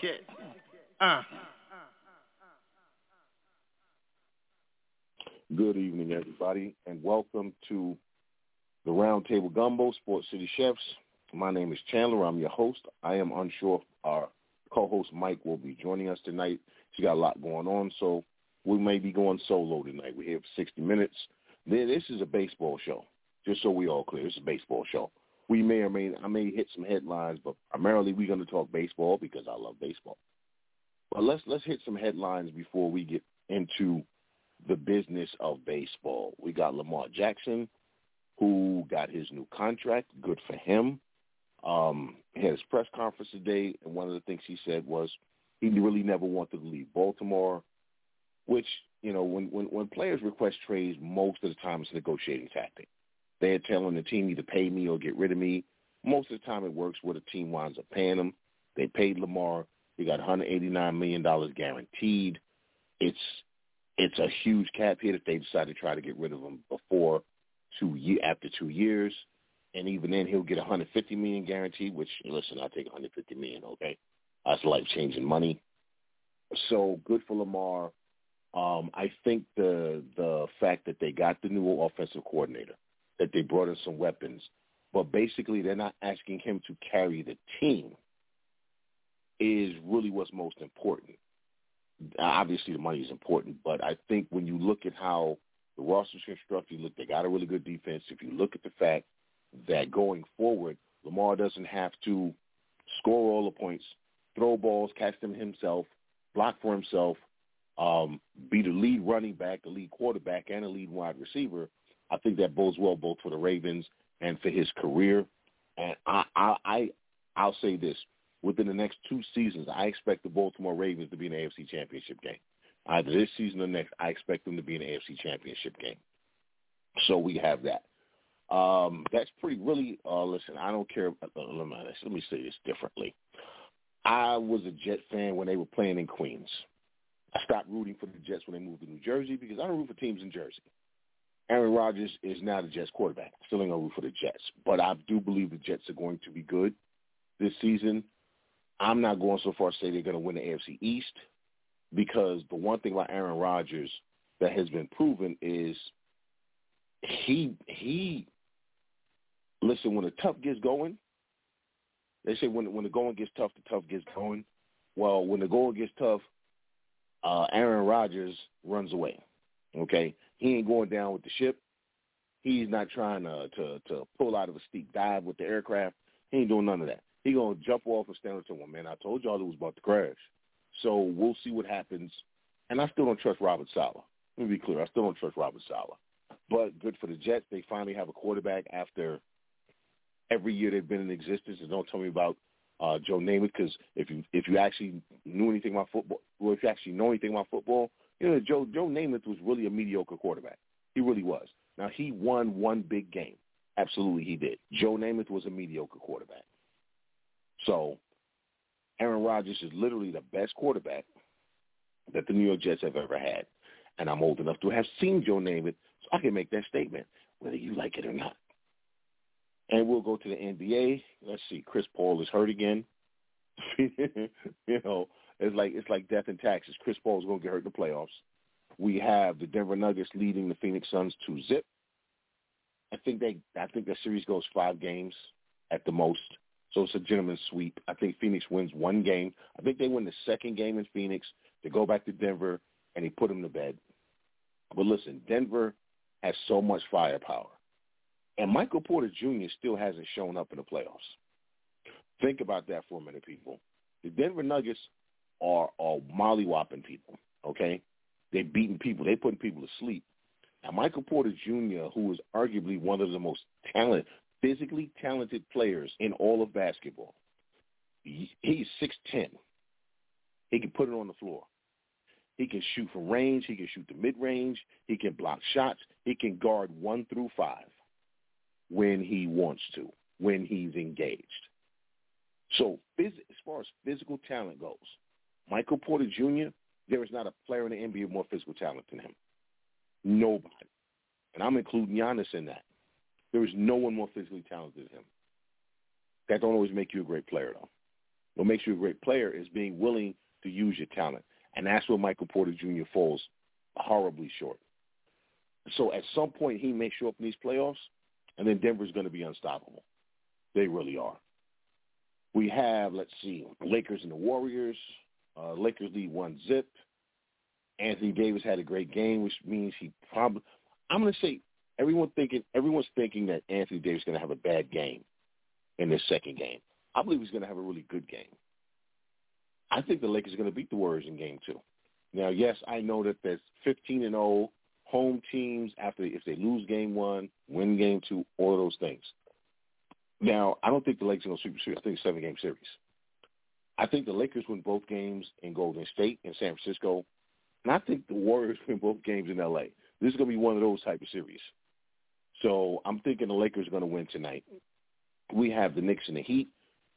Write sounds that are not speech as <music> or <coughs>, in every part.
Connecticut. Uh. Good evening, everybody, and welcome to the Roundtable Gumbo Sports City Chefs. My name is Chandler. I'm your host. I am unsure if our co-host Mike will be joining us tonight. She got a lot going on, so we may be going solo tonight. We're here for 60 minutes. This is a baseball show, just so we all clear. Is a baseball show. We may or may I may hit some headlines, but primarily we're going to talk baseball because I love baseball. But let's let's hit some headlines before we get into the business of baseball. We got Lamar Jackson, who got his new contract. Good for him. Um, he had his press conference today, and one of the things he said was he really never wanted to leave Baltimore, which, you know, when, when, when players request trades, most of the time it's negotiating tactic. They're telling the team either pay me or get rid of me. Most of the time it works where the team winds up paying them. They paid Lamar. He got $189 million guaranteed. It's it's a huge cap hit if they decide to try to get rid of him before two year after two years. And even then, he'll get 150 million guaranteed. Which listen, I take 150 million. Okay, that's life changing money. So good for Lamar. Um, I think the the fact that they got the new offensive coordinator, that they brought in some weapons, but basically they're not asking him to carry the team, is really what's most important. Obviously, the money is important, but I think when you look at how the roster's constructed, look, they got a really good defense. If you look at the fact that going forward, Lamar doesn't have to score all the points, throw balls, catch them himself, block for himself, um, be the lead running back, the lead quarterback, and the lead wide receiver. I think that bodes well both for the Ravens and for his career. And I, I, I I'll say this: within the next two seasons, I expect the Baltimore Ravens to be in the AFC Championship game. Either this season or next, I expect them to be in the AFC Championship game. So we have that. Um, that's pretty really. Uh, listen, I don't care. Uh, let me let me say this differently. I was a Jet fan when they were playing in Queens. I stopped rooting for the Jets when they moved to New Jersey because I don't root for teams in Jersey. Aaron Rodgers is now the Jets quarterback. Ain't gonna for the Jets, but I do believe the Jets are going to be good this season. I'm not going so far to say they're going to win the AFC East because the one thing about Aaron Rodgers that has been proven is he he listen when the tough gets going. They say when when the going gets tough, the tough gets going. Well, when the going gets tough, uh, Aaron Rodgers runs away. Okay, he ain't going down with the ship. He's not trying to to, to pull out of a steep dive with the aircraft. He ain't doing none of that. He gonna jump off and stand up to man. I told y'all it was about to crash. So we'll see what happens. And I still don't trust Robert Saleh. Let me be clear. I still don't trust Robert Saleh. But good for the Jets. They finally have a quarterback after every year they've been in existence. And don't tell me about uh, Joe Namath because if you if you actually knew anything about football, or if you actually know anything about football, you know Joe Joe Namath was really a mediocre quarterback. He really was. Now he won one big game. Absolutely, he did. Joe Namath was a mediocre quarterback. So Aaron Rodgers is literally the best quarterback that the New York Jets have ever had. And I'm old enough to have seen Joe Namath, so I can make that statement, whether you like it or not. And we'll go to the NBA. Let's see, Chris Paul is hurt again. <laughs> you know, it's like it's like death and taxes. Chris Paul is going to get hurt in the playoffs. We have the Denver Nuggets leading the Phoenix Suns to zip. I think they I think that series goes five games at the most. So it's a gentleman's sweep. I think Phoenix wins one game. I think they win the second game in Phoenix. They go back to Denver and he put them to bed. But listen, Denver has so much firepower. And Michael Porter Jr. still hasn't shown up in the playoffs. Think about that for a minute, people. The Denver Nuggets are, are molly-whopping people, okay? They're beating people. They're putting people to sleep. Now, Michael Porter Jr., who is arguably one of the most talented, physically talented players in all of basketball, he, he's 6'10". He can put it on the floor. He can shoot from range. He can shoot the mid-range. He can block shots. He can guard one through five when he wants to, when he's engaged. So as far as physical talent goes, Michael Porter Jr., there is not a player in the NBA with more physical talent than him. Nobody. And I'm including Giannis in that. There is no one more physically talented than him. That don't always make you a great player, though. What makes you a great player is being willing to use your talent. And that's where Michael Porter Jr. falls horribly short. So at some point, he may show up in these playoffs, and then Denver's going to be unstoppable. They really are. We have, let's see, Lakers and the Warriors. Uh, Lakers lead one zip. Anthony Davis had a great game, which means he probably. I'm going to say everyone thinking everyone's thinking that Anthony Davis is going to have a bad game in this second game. I believe he's going to have a really good game. I think the Lakers are going to beat the Warriors in game two. Now, yes, I know that there's 15 and 0 home teams after if they lose game one, win game two, all of those things. Now, I don't think the Lakers are going to sweep the series. I think it's a seven game series. I think the Lakers win both games in Golden State and San Francisco, and I think the Warriors <laughs> win both games in L.A. This is going to be one of those type of series. So I'm thinking the Lakers are going to win tonight. We have the Knicks and the Heat.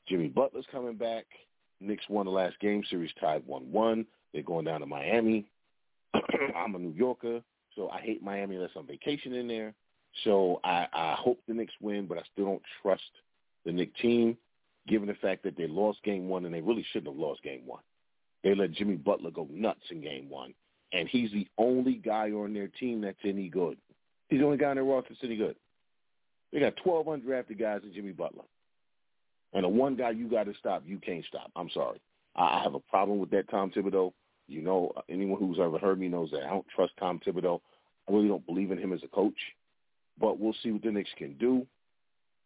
Jimmy Butler's coming back. Knicks won the last game series tied 1-1. They're going down to Miami. <clears throat> I'm a New Yorker, so I hate Miami unless I'm vacationing there. So I, I hope the Knicks win, but I still don't trust the Knicks team, given the fact that they lost game one and they really shouldn't have lost game one. They let Jimmy Butler go nuts in game one, and he's the only guy on their team that's any good. He's the only guy on their roster that's any good. They got 12 undrafted guys in Jimmy Butler. And the one guy you got to stop, you can't stop. I'm sorry. I have a problem with that Tom Thibodeau. You know, anyone who's ever heard me knows that I don't trust Tom Thibodeau. I really don't believe in him as a coach. But we'll see what the Knicks can do.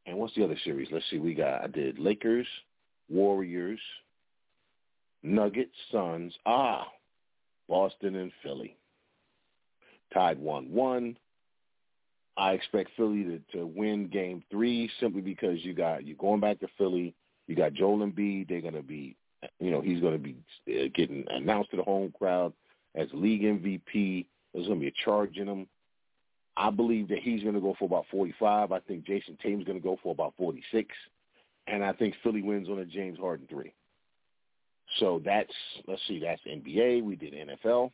And what's the other series? Let's see. We got I did Lakers, Warriors, Nuggets, Suns. Ah, Boston and Philly. Tied 1-1. I expect Philly to, to win game three simply because you got you're going back to Philly. You got Joel Embiid. They're going to be, you know, he's going to be uh, getting announced to the home crowd as league MVP. There's going to be a charge in him. I believe that he's going to go for about 45. I think Jayson Tatum's going to go for about 46. And I think Philly wins on a James Harden three. So that's, let's see, that's NBA. We did NFL.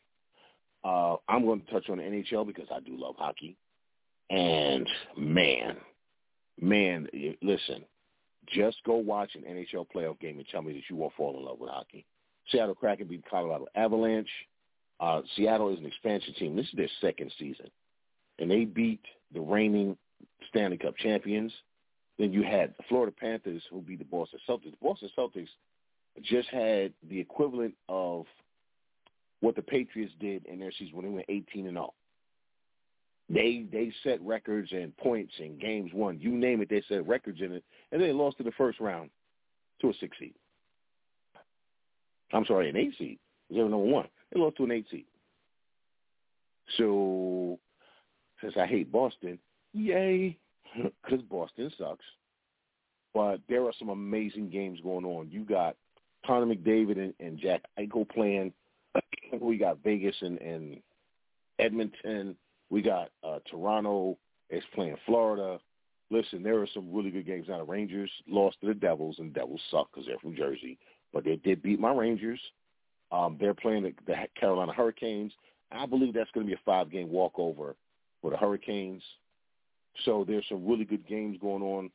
Uh, I'm going to touch on the NHL because I do love hockey. And man, man, listen, just go watch an NHL playoff game and tell me that you won't fall in love with hockey. Seattle Kraken beat Colorado Avalanche. Uh, Seattle is an expansion team. This is their second season and they beat the reigning Stanley Cup champions. Then you had the Florida Panthers who beat the Boston Celtics. The Boston Celtics just had the equivalent of what the Patriots did in their season when they went 18 and 0. They they set records and points and games won. You name it, they set records in it, and they lost to the first round to a six seed. I'm sorry, an eight seed. They were number one. They lost to an eight seed. So since I hate Boston, yay, <laughs> because Boston sucks. But there are some amazing games going on. You got Connor McDavid and, and Jack Eichel playing. <clears throat> we got Vegas and, and Edmonton. We got uh, Toronto is playing Florida. Listen, there are some really good games. Now the Rangers lost to the Devils, and Devils suck because they're from Jersey, but they did beat my Rangers. Um, they're playing the, the Carolina Hurricanes. I believe that's going to be a five-game walkover for the Hurricanes. So there's some really good games going on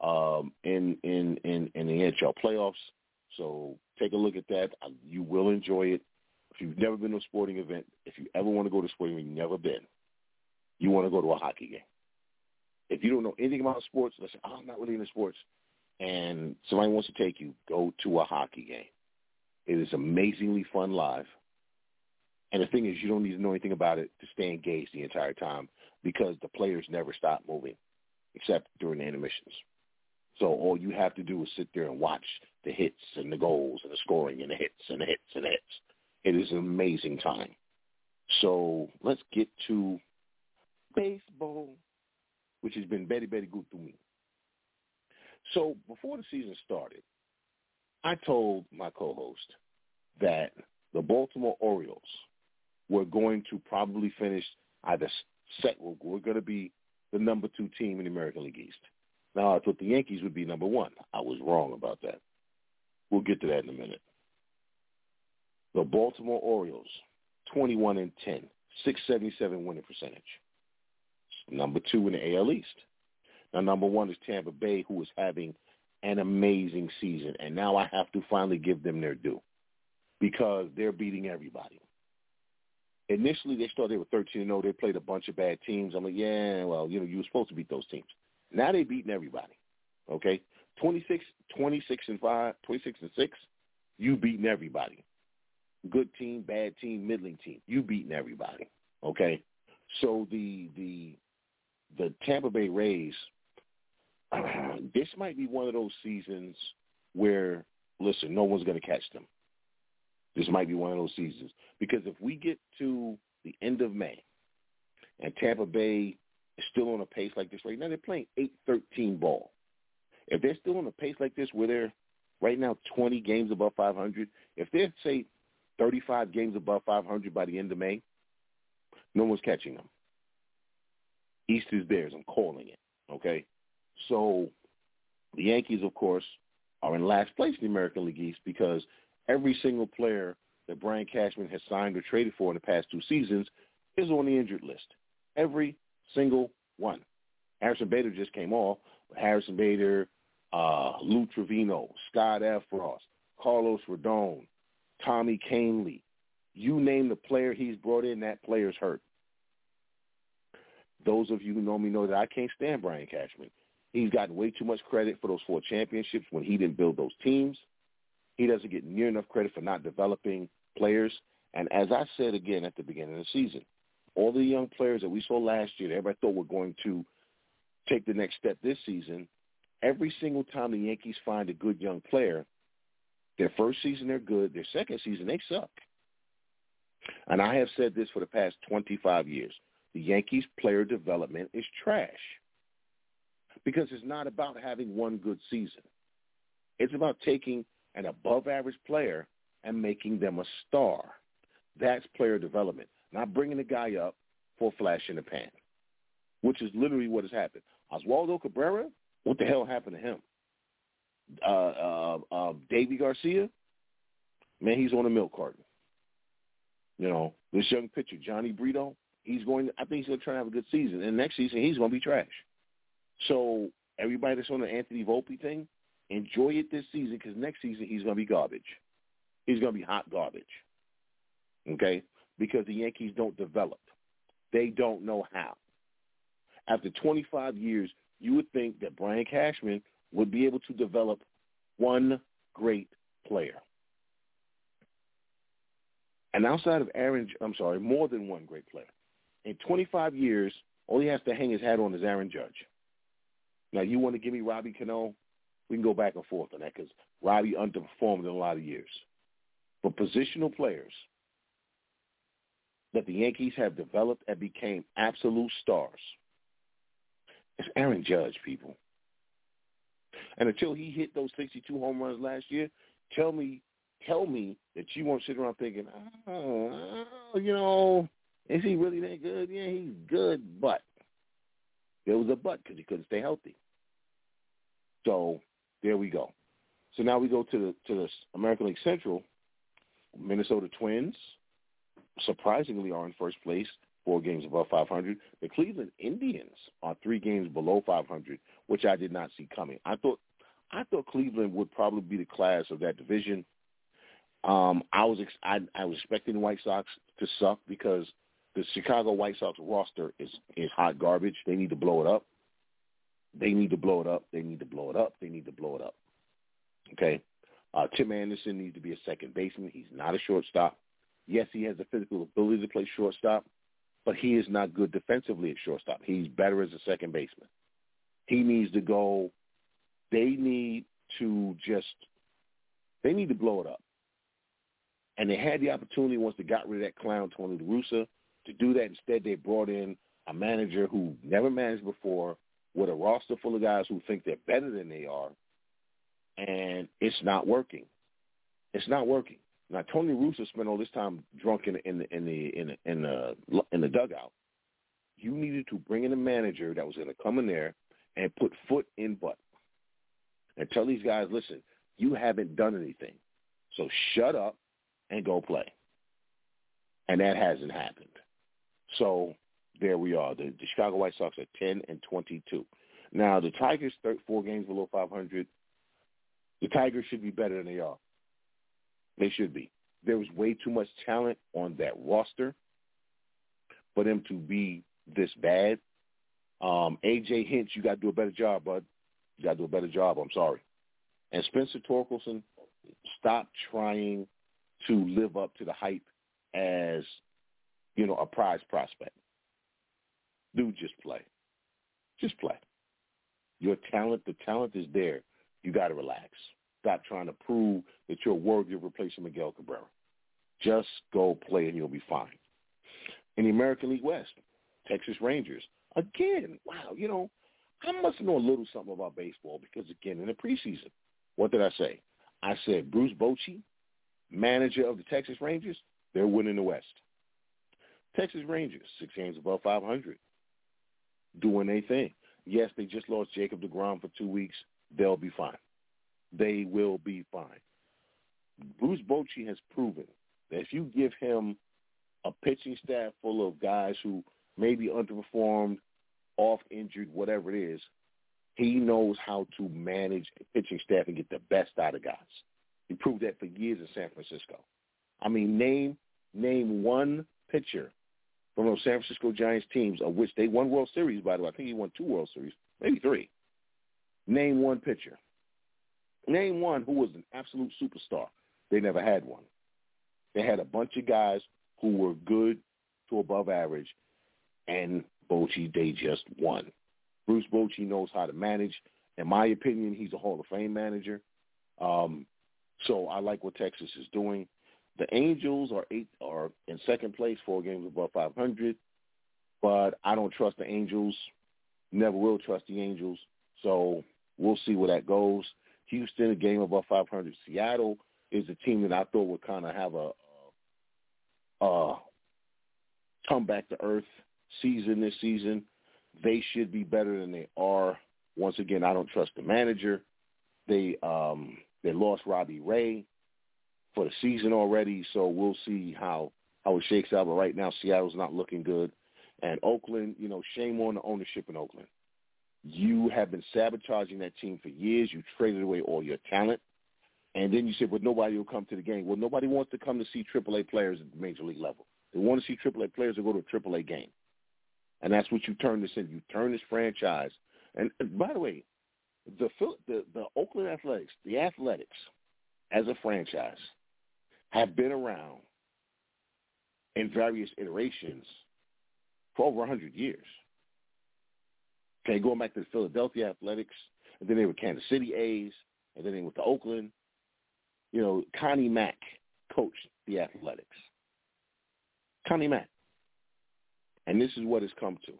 um, in, in in in the NHL playoffs. So take a look at that. Uh, you will enjoy it. If you've never been to a sporting event, if you ever want to go to a sporting event, you've never been, you want to go to a hockey game. If you don't know anything about sports, let's say, oh, I'm not really into sports, and somebody wants to take you, go to a hockey game. It is amazingly fun live. And the thing is, you don't need to know anything about it to stay engaged the entire time because the players never stop moving except during the intermissions. So all you have to do is sit there and watch the hits and the goals and the scoring and the hits and the hits and the hits. It is an amazing time. So let's get to baseball, which has been very, very good to me. So before the season started, I told my co-host that the Baltimore Orioles were going to probably finish either set. We're going to be the number two team in the American League East. Now I thought the Yankees would be number one. I was wrong about that. We'll get to that in a minute. The Baltimore Orioles, 21 and 10, 677 winning percentage. Number two in the AL East. Now, number one is Tampa Bay, who is having an amazing season. And now I have to finally give them their due because they're beating everybody. Initially, they started with 13 0. They played a bunch of bad teams. I'm like, yeah, well, you know, you were supposed to beat those teams. Now they're beating everybody. Okay, 26, 26 and five, 26 and six. You beating everybody. Good team, bad team, middling team. You beating everybody. Okay, so the the the Tampa Bay Rays <clears throat> this might be one of those seasons where, listen, no one's going to catch them. This might be one of those seasons because if we get to the end of May and Tampa Bay is still on a pace like this right now, they're playing eight thirteen ball. If they're still on a pace like this where they're right now 20 games above 500, if they're, say, 35 games above 500 by the end of May, no one's catching them. East is theirs. I'm calling it. Okay? So the Yankees, of course, are in last place in the American League East because every single player that Brian Cashman has signed or traded for in the past two seasons is on the injured list. Every single one. Harrison Bader just came off. Harrison Bader, uh, Lou Trivino, Scott Effross, Carlos Rodon, Tommy Kahnle. You name the player he's brought in, that player's hurt. Those of you who know me know that I can't stand Brian Cashman. He's gotten way too much credit for those four championships when he didn't build those teams. He doesn't get near enough credit for not developing players. And as I said again at the beginning of the season, all the young players that we saw last year that everybody thought were going to take the next step this season, every single time the Yankees find a good young player, their first season they're good, their second season they suck. And I have said this for the past 25 years. The Yankees player development is trash because it's not about having one good season. It's about taking an above average player and making them a star. That's player development, not bringing a guy up for a flash in the pan, which is literally what has happened. Oswaldo Cabrera, what the hell happened to him? Uh, uh, uh, Deivi Garcia, man, he's on a milk carton. You know, this young pitcher, Jhony Brito, he's going. To, I think he's going to try to have a good season, and next season he's going to be trash. So everybody that's on the Anthony Volpe thing, enjoy it this season because next season he's going to be garbage. He's going to be hot garbage. Okay? Because the Yankees don't develop. They don't know how. After 25 years, you would think that Brian Cashman would be able to develop one great player. And outside of Aaron, I'm sorry, more than one great player. In 25 years, all he has to hang his hat on is Aaron Judge. Now, you want to give me Robbie Cano? We can go back and forth on that because Robbie underperformed in a lot of years. But positional players that the Yankees have developed and became absolute stars, it's Aaron Judge, people. And until he hit those 62 home runs last year, tell me, tell me that you won't sit around thinking, oh, you know, is he really that good? Yeah, he's good, but there was a but because he couldn't stay healthy. So there we go. So now we go to the to the American League Central, Minnesota Twins surprisingly are in first place, four games above 500. The Cleveland Indians are three games below 500, which I did not see coming. I thought I thought Cleveland would probably be the class of that division. Um, I was ex- I, I was expecting the White Sox to suck because the Chicago White Sox roster is is hot garbage. They need to blow it up. They need to blow it up. They need to blow it up. They need to blow it up. Okay. Uh, Tim Anderson needs to be a second baseman. He's not a shortstop. Yes, he has the physical ability to play shortstop, but he is not good defensively at shortstop. He's better as a second baseman. He needs to go. They need to just. They need to blow it up. And they had the opportunity once they got rid of that clown Tony La Russa to do that. Instead, they brought in a manager who never managed before, with a roster full of guys who think they're better than they are, and it's not working. It's not working. Now Tony Russo spent all this time drunk in the in in the in the in the, in the dugout. You needed to bring in a manager that was going to come in there and put foot in butt and tell these guys, listen, you haven't done anything, so shut up and go play. And that hasn't happened. So there we are. The, the Chicago White Sox are 10 and 22. Now, the Tigers, four games below 500. The Tigers should be better than they are. They should be. There was way too much talent on that roster for them to be this bad. Um, AJ Hinch, you got to do a better job, bud. You got to do a better job. I'm sorry. And Spencer Torkelson, stop trying to live up to the hype as, you know, a prize prospect. Dude, just play. Just play. Your talent, the talent is there. You got to relax. Stop trying to prove that you're worthy of replacing Miguel Cabrera. Just go play and you'll be fine. In the American League West, Texas Rangers. Again, wow, you know, I must know a little something about baseball because, again, in the preseason, what did I say? I said Bruce Bochy, manager of the Texas Rangers, they're winning the West. Texas Rangers, six games above 500, doing their thing. Yes, they just lost Jacob DeGrom for two weeks. They'll be fine. They will be fine. Bruce Bochy has proven that if you give him a pitching staff full of guys who maybe underperformed, off injured, whatever it is, he knows how to manage a pitching staff and get the best out of guys. He proved that for years in San Francisco. I mean, name name one pitcher from those San Francisco Giants teams of which they won World Series, by the way. I think he won two World Series, maybe three. Name one pitcher. Name one who was an absolute superstar. They never had one. They had a bunch of guys who were good to above average, and Bochy, they just won. Bruce Bochy knows how to manage. In my opinion, he's a Hall of Fame manager. Um, so I like what Texas is doing. The Angels are eight are in second place, four games above 500, but I don't trust the Angels. Never will trust the Angels. So we'll see where that goes. Houston, a game above 500. Seattle is a team that I thought would kind of have a uh, come back to earth season this season. They should be better than they are. Once again, I don't trust the manager. They um, they lost Robbie Ray for the season already, so we'll see how how it shakes out. But right now, Seattle's not looking good, and Oakland, you know, shame on the ownership in Oakland. You have been sabotaging that team for years. You traded away all your talent. And then you said, well, nobody will come to the game. Well, nobody wants to come to see AAA players at the major league level. They want to see AAA players to go to a AAA game. And that's what you turn this in. You turn this franchise. And, and by the way, the, the the Oakland Athletics, the Athletics, as a franchise, have been around in various iterations for over 100 years. Okay, going back to the Philadelphia Athletics, and then they were Kansas City A's, and then they went to Oakland. You know, Connie Mack coached the Athletics. Connie Mack. And this is what it's come to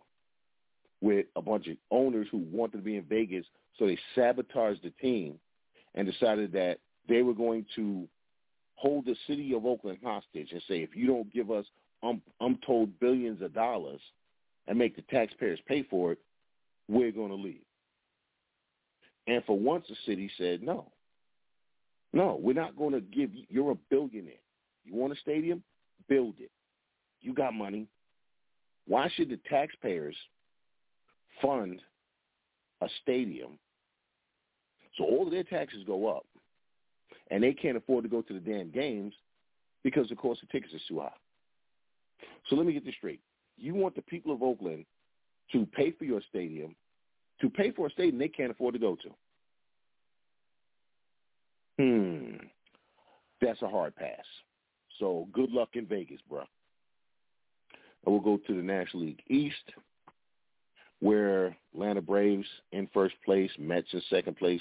with a bunch of owners who wanted to be in Vegas, so they sabotaged the team and decided that they were going to hold the city of Oakland hostage and say, if you don't give us um, untold billions of dollars and make the taxpayers pay for it, we're going to leave. And for once, the city said, no, no, we're not going to give you, you're a billionaire. You want a stadium? Build it. You got money. Why should the taxpayers fund a stadium so all of their taxes go up and they can't afford to go to the damn games because the cost of tickets is too high? So let me get this straight. You want the people of Oakland to pay for your stadium, to pay for a stadium they can't afford to go to. Hmm. That's a hard pass. So good luck in Vegas, bro. And we'll go to the National League East, where Atlanta Braves in first place, Mets in second place,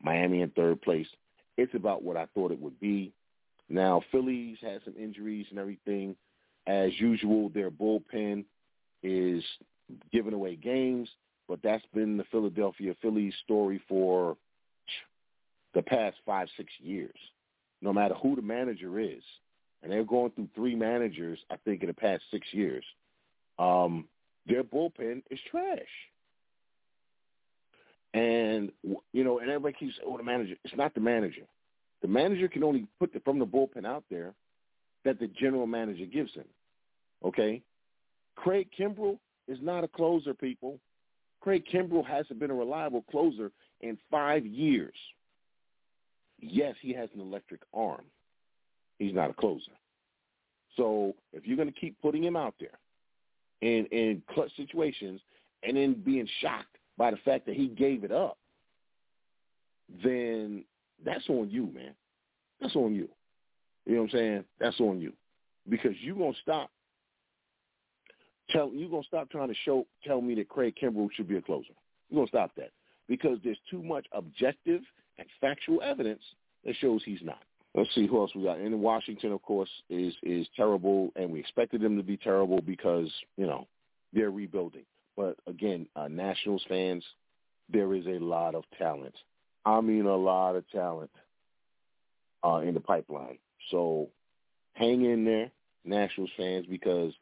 Miami in third place. It's about what I thought it would be. Now, Phillies had some injuries and everything. As usual, their bullpen is giving away games, but that's been the Philadelphia Phillies story for the past five, six years. No matter who the manager is, and they're going through three managers, I think, in the past six years. Um, their bullpen is trash. And you know, and everybody keeps "Oh, the manager." It's not the manager. The manager can only put the, from the bullpen out there that the general manager gives him. Okay, Craig Kimbrel is not a closer, people. Craig Kimbrel hasn't been a reliable closer in five years. Yes, he has an electric arm. He's not a closer. So if you're going to keep putting him out there in in clutch situations and then being shocked by the fact that he gave it up, then that's on you, man. That's on you. You know what I'm saying? That's on you. Because you're gonna stop tell you're gonna stop trying to show tell me that Craig Kimbrel should be a closer. You're gonna stop that. Because there's too much objective and factual evidence that shows he's not. Let's see who else we got. And Washington, of course, is is terrible, and we expected them to be terrible because you know they're rebuilding. But again, uh, Nationals fans, there is a lot of talent. I mean, a lot of talent uh, in the pipeline. So hang in there, Nationals fans, because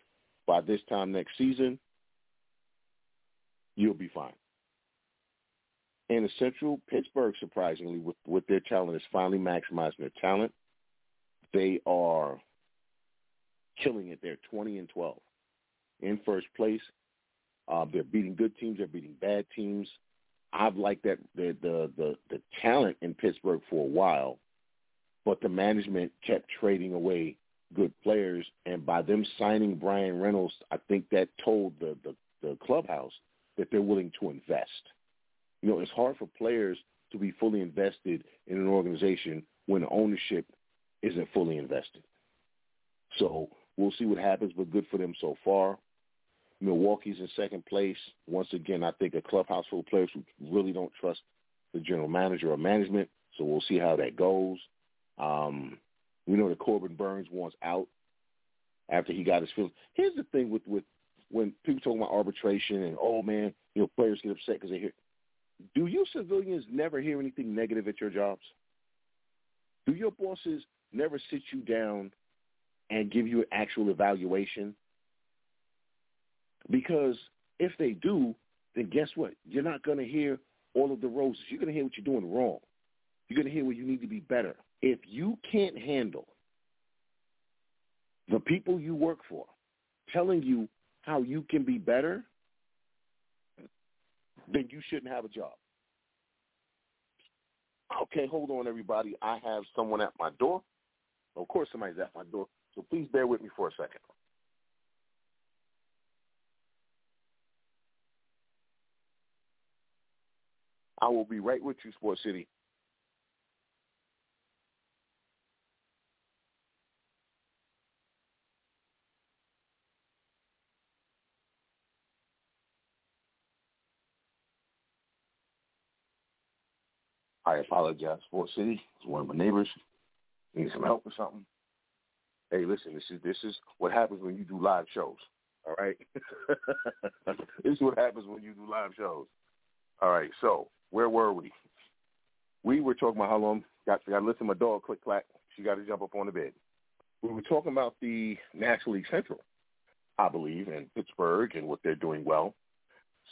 by this time next season, you'll be fine. And the Central, Pittsburgh, surprisingly, with, with their talent, is finally maximizing their talent. They are killing it. They're 20 and 12 in first place. Uh, they're beating good teams. They're beating bad teams. I've liked that the, the the the talent in Pittsburgh for a while, but the management kept trading away good players, and by them signing Bryan Reynolds, I think that told the the, the clubhouse that they're willing to invest. You know, it's hard for players to be fully invested in an organization when ownership isn't fully invested. So we'll see what happens, but good for them so far. Milwaukee's in second place. Once again, I think a clubhouse full of players who really don't trust the general manager or management. So we'll see how that goes. Um, we know that Corbin Burnes wants out after he got his feelings. Here's the thing with with when people talk about arbitration and oh man, you know players get upset because they hear do you civilians never hear anything negative at your jobs? Do your bosses never sit you down and give you an actual evaluation? Because if they do, then guess what? You're not going to hear all of the roses. You're going to hear what you're doing wrong. You're going to hear where you need to be better. If you can't handle the people you work for telling you how you can be better, then you shouldn't have a job. Okay, hold on, everybody. I have someone at my door. Of course, somebody's at my door, so please bear with me for a second. I will be right with you, Sports City. I apologize. Sports City is one of my neighbors. Need some help or something? Hey, listen, this is this is what happens when you do live shows. All right, <laughs> this is what happens when you do live shows. All right, so where were we? We were talking about how long got got to listen to my dog click clack. She got to jump up on the bed. We were talking about the National League Central, I believe, and Pittsburgh and what they're doing well.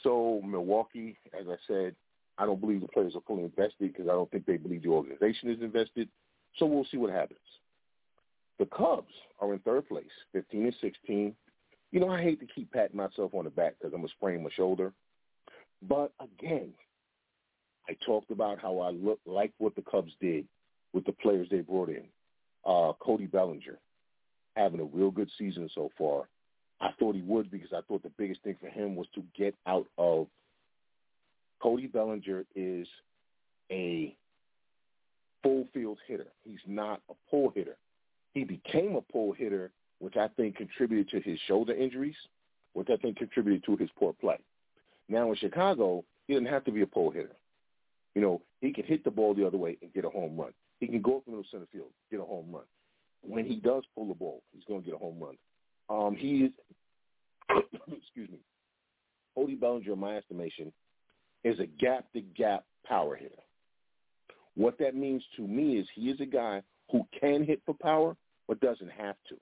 So Milwaukee, as I said, I don't believe the players are fully invested because I don't think they believe the organization is invested. So we'll see what happens. The Cubs are in third place, 15 and 16. You know, I hate to keep patting myself on the back because I'm going to sprain my shoulder. But again, I talked about how I look like what the Cubs did with the players they brought in. Uh, Cody Bellinger having a real good season so far. I thought he would because I thought the biggest thing for him was to get out of Cody Bellinger is a full field hitter. He's not a pull hitter. He became a pull hitter, which I think contributed to his shoulder injuries, which I think contributed to his poor play. Now in Chicago, he doesn't have to be a pull hitter. You know, he can hit the ball the other way and get a home run. He can go up the middle center field, get a home run. When he does pull the ball, he's going to get a home run. Um, he is, <coughs> excuse me, Cody Bellinger, in my estimation, is a gap-to-gap power hitter. What that means to me is he is a guy who can hit for power but doesn't have to.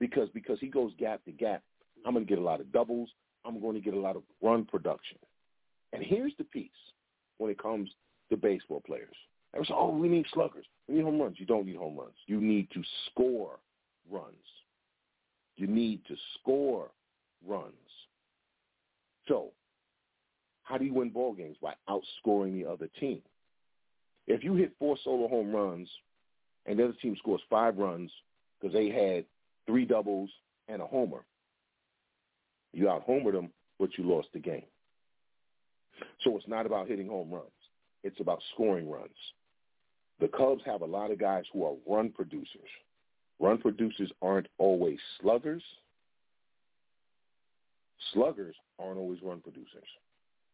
Because because he goes gap to gap, I'm going to get a lot of doubles. I'm going to get a lot of run production. And here's the piece when it comes to baseball players. Everyone say, oh, we need sluggers. We need home runs. You don't need home runs. You need to score runs. You need to score runs. So how do you win ball games? By outscoring the other team. If you hit four solo home runs and the other team scores five runs because they had three doubles and a homer, you out-homered them, but you lost the game. So it's not about hitting home runs. It's about scoring runs. The Cubs have a lot of guys who are run producers. Run producers aren't always sluggers. Sluggers aren't always run producers.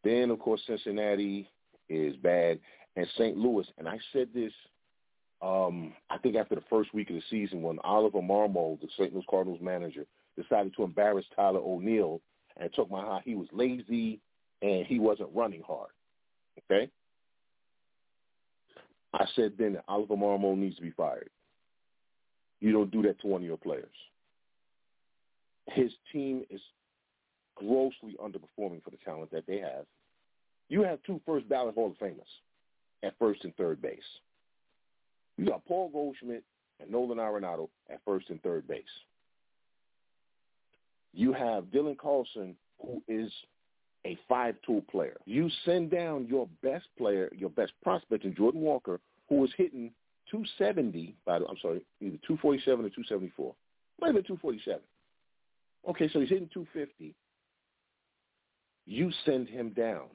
Then, of course, Cincinnati is bad, and St. Louis. And I said this, um, I think after the first week of the season when Oliver Marmol, the St. Louis Cardinals manager, decided to embarrass Tyler O'Neill and talk about how he was lazy and he wasn't running hard. Okay? I said then that Oliver Marmol needs to be fired. You don't do that to one of your players. His team is grossly underperforming for the talent that they have. You have two first ballot Hall of Famers at first and third base. You got Paul Goldschmidt and Nolan Arenado at first and third base. You have Dylan Carlson, who is a five-tool player. You send down your best player, your best prospect in Jordan Walker, who was hitting 270, by the I'm sorry, either 247 or 274. Might have been 247. Okay, so he's hitting 250 you send him down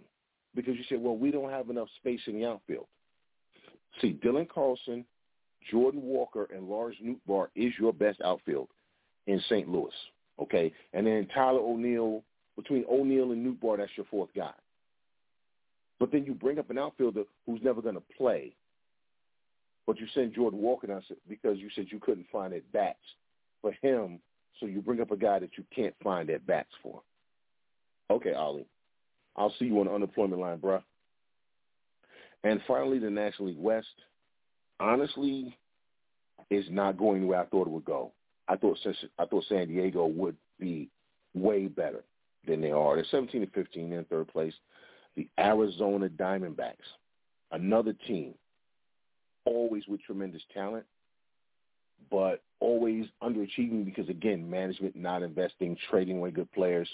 because you say, well, we don't have enough space in the outfield. See, Dylan Carlson, Jordan Walker, and Lars Nootbaar is your best outfield in St. Louis, okay? And then Tyler O'Neill, between O'Neill and Nootbaar, that's your fourth guy. But then you bring up an outfielder who's never going to play, but you send Jordan Walker down because you said you couldn't find at bats for him, so you bring up a guy that you can't find at bats for. Okay, Ollie. I'll see you on the unemployment line, bruh. And finally, the National League West. Honestly, is not going the way I thought it would go. I thought I thought San Diego would be way better than they are. They're 17 and 15 in third place. The Arizona Diamondbacks, another team, always with tremendous talent, but always underachieving because again, management not investing, trading away good players.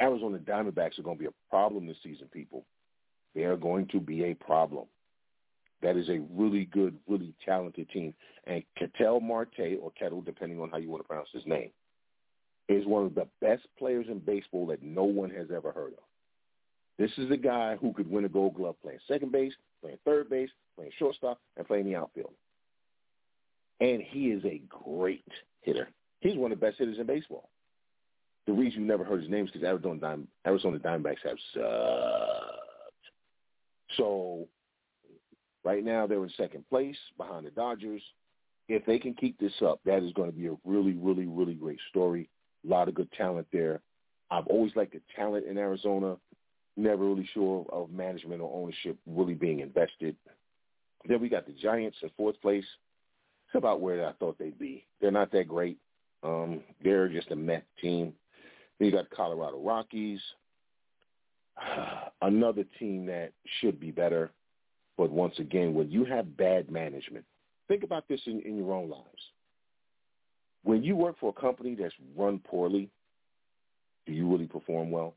Arizona Diamondbacks are going to be a problem this season, people. They are going to be a problem. That is a really good, really talented team. And Ketel Marte, or Kettle, depending on how you want to pronounce his name, is one of the best players in baseball that no one has ever heard of. This is a guy who could win a gold glove playing second base, playing third base, playing shortstop, and playing the outfield. And he is a great hitter. He's one of the best hitters in baseball the reason you never heard his name is because Arizona, Dime, Arizona Diamondbacks have sucked. So right now they're in second place behind the Dodgers. If they can keep this up, that is going to be a really, really, really great story. A lot of good talent there. I've always liked the talent in Arizona. Never really sure of management or ownership really being invested. Then we got the Giants in fourth place. It's about where I thought they'd be. They're not that great. Um, they're just a Met team. Then you got Colorado Rockies, <sighs> another team that should be better. But once again, when you have bad management, think about this in, in your own lives. When you work for a company that's run poorly, do you really perform well?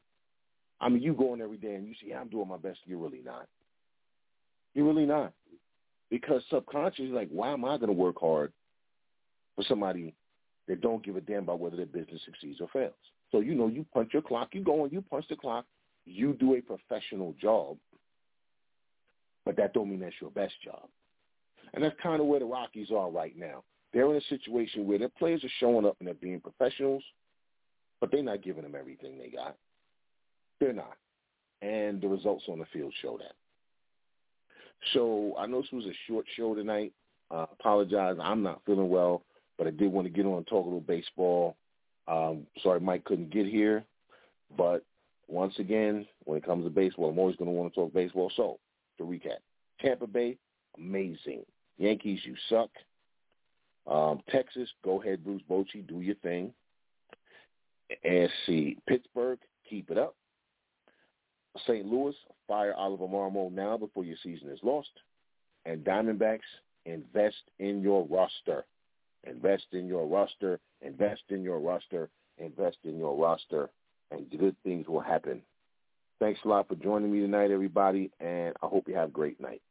I mean, you go in every day and you see, yeah, I'm doing my best. You're really not. You're really not. Because subconsciously, like, why am I going to work hard for somebody that don't give a damn about whether their business succeeds or fails? So, you know, you punch your clock. You go and you punch the clock. You do a professional job. But that don't mean that's your best job. And that's kind of where the Rockies are right now. They're in a situation where their players are showing up and they're being professionals, but they're not giving them everything they got. They're not. And the results on the field show that. So I know this was a short show tonight. Uh, apologize. I'm not feeling well, but I did want to get on and talk a little baseball. Um, sorry Mike couldn't get here. But once again, when it comes to baseball, I'm always going to want to talk baseball. So to recap, Tampa Bay, amazing. Yankees, you suck. Um, Texas, go ahead, Bruce Bochy, do your thing. And see, Pittsburgh, keep it up. St. Louis, fire Oliver Marmol now before your season is lost. And Diamondbacks, invest in your roster. Invest in your roster. Invest in your roster. Invest in your roster. And good things will happen. Thanks a lot for joining me tonight, everybody, and I hope you have a great night.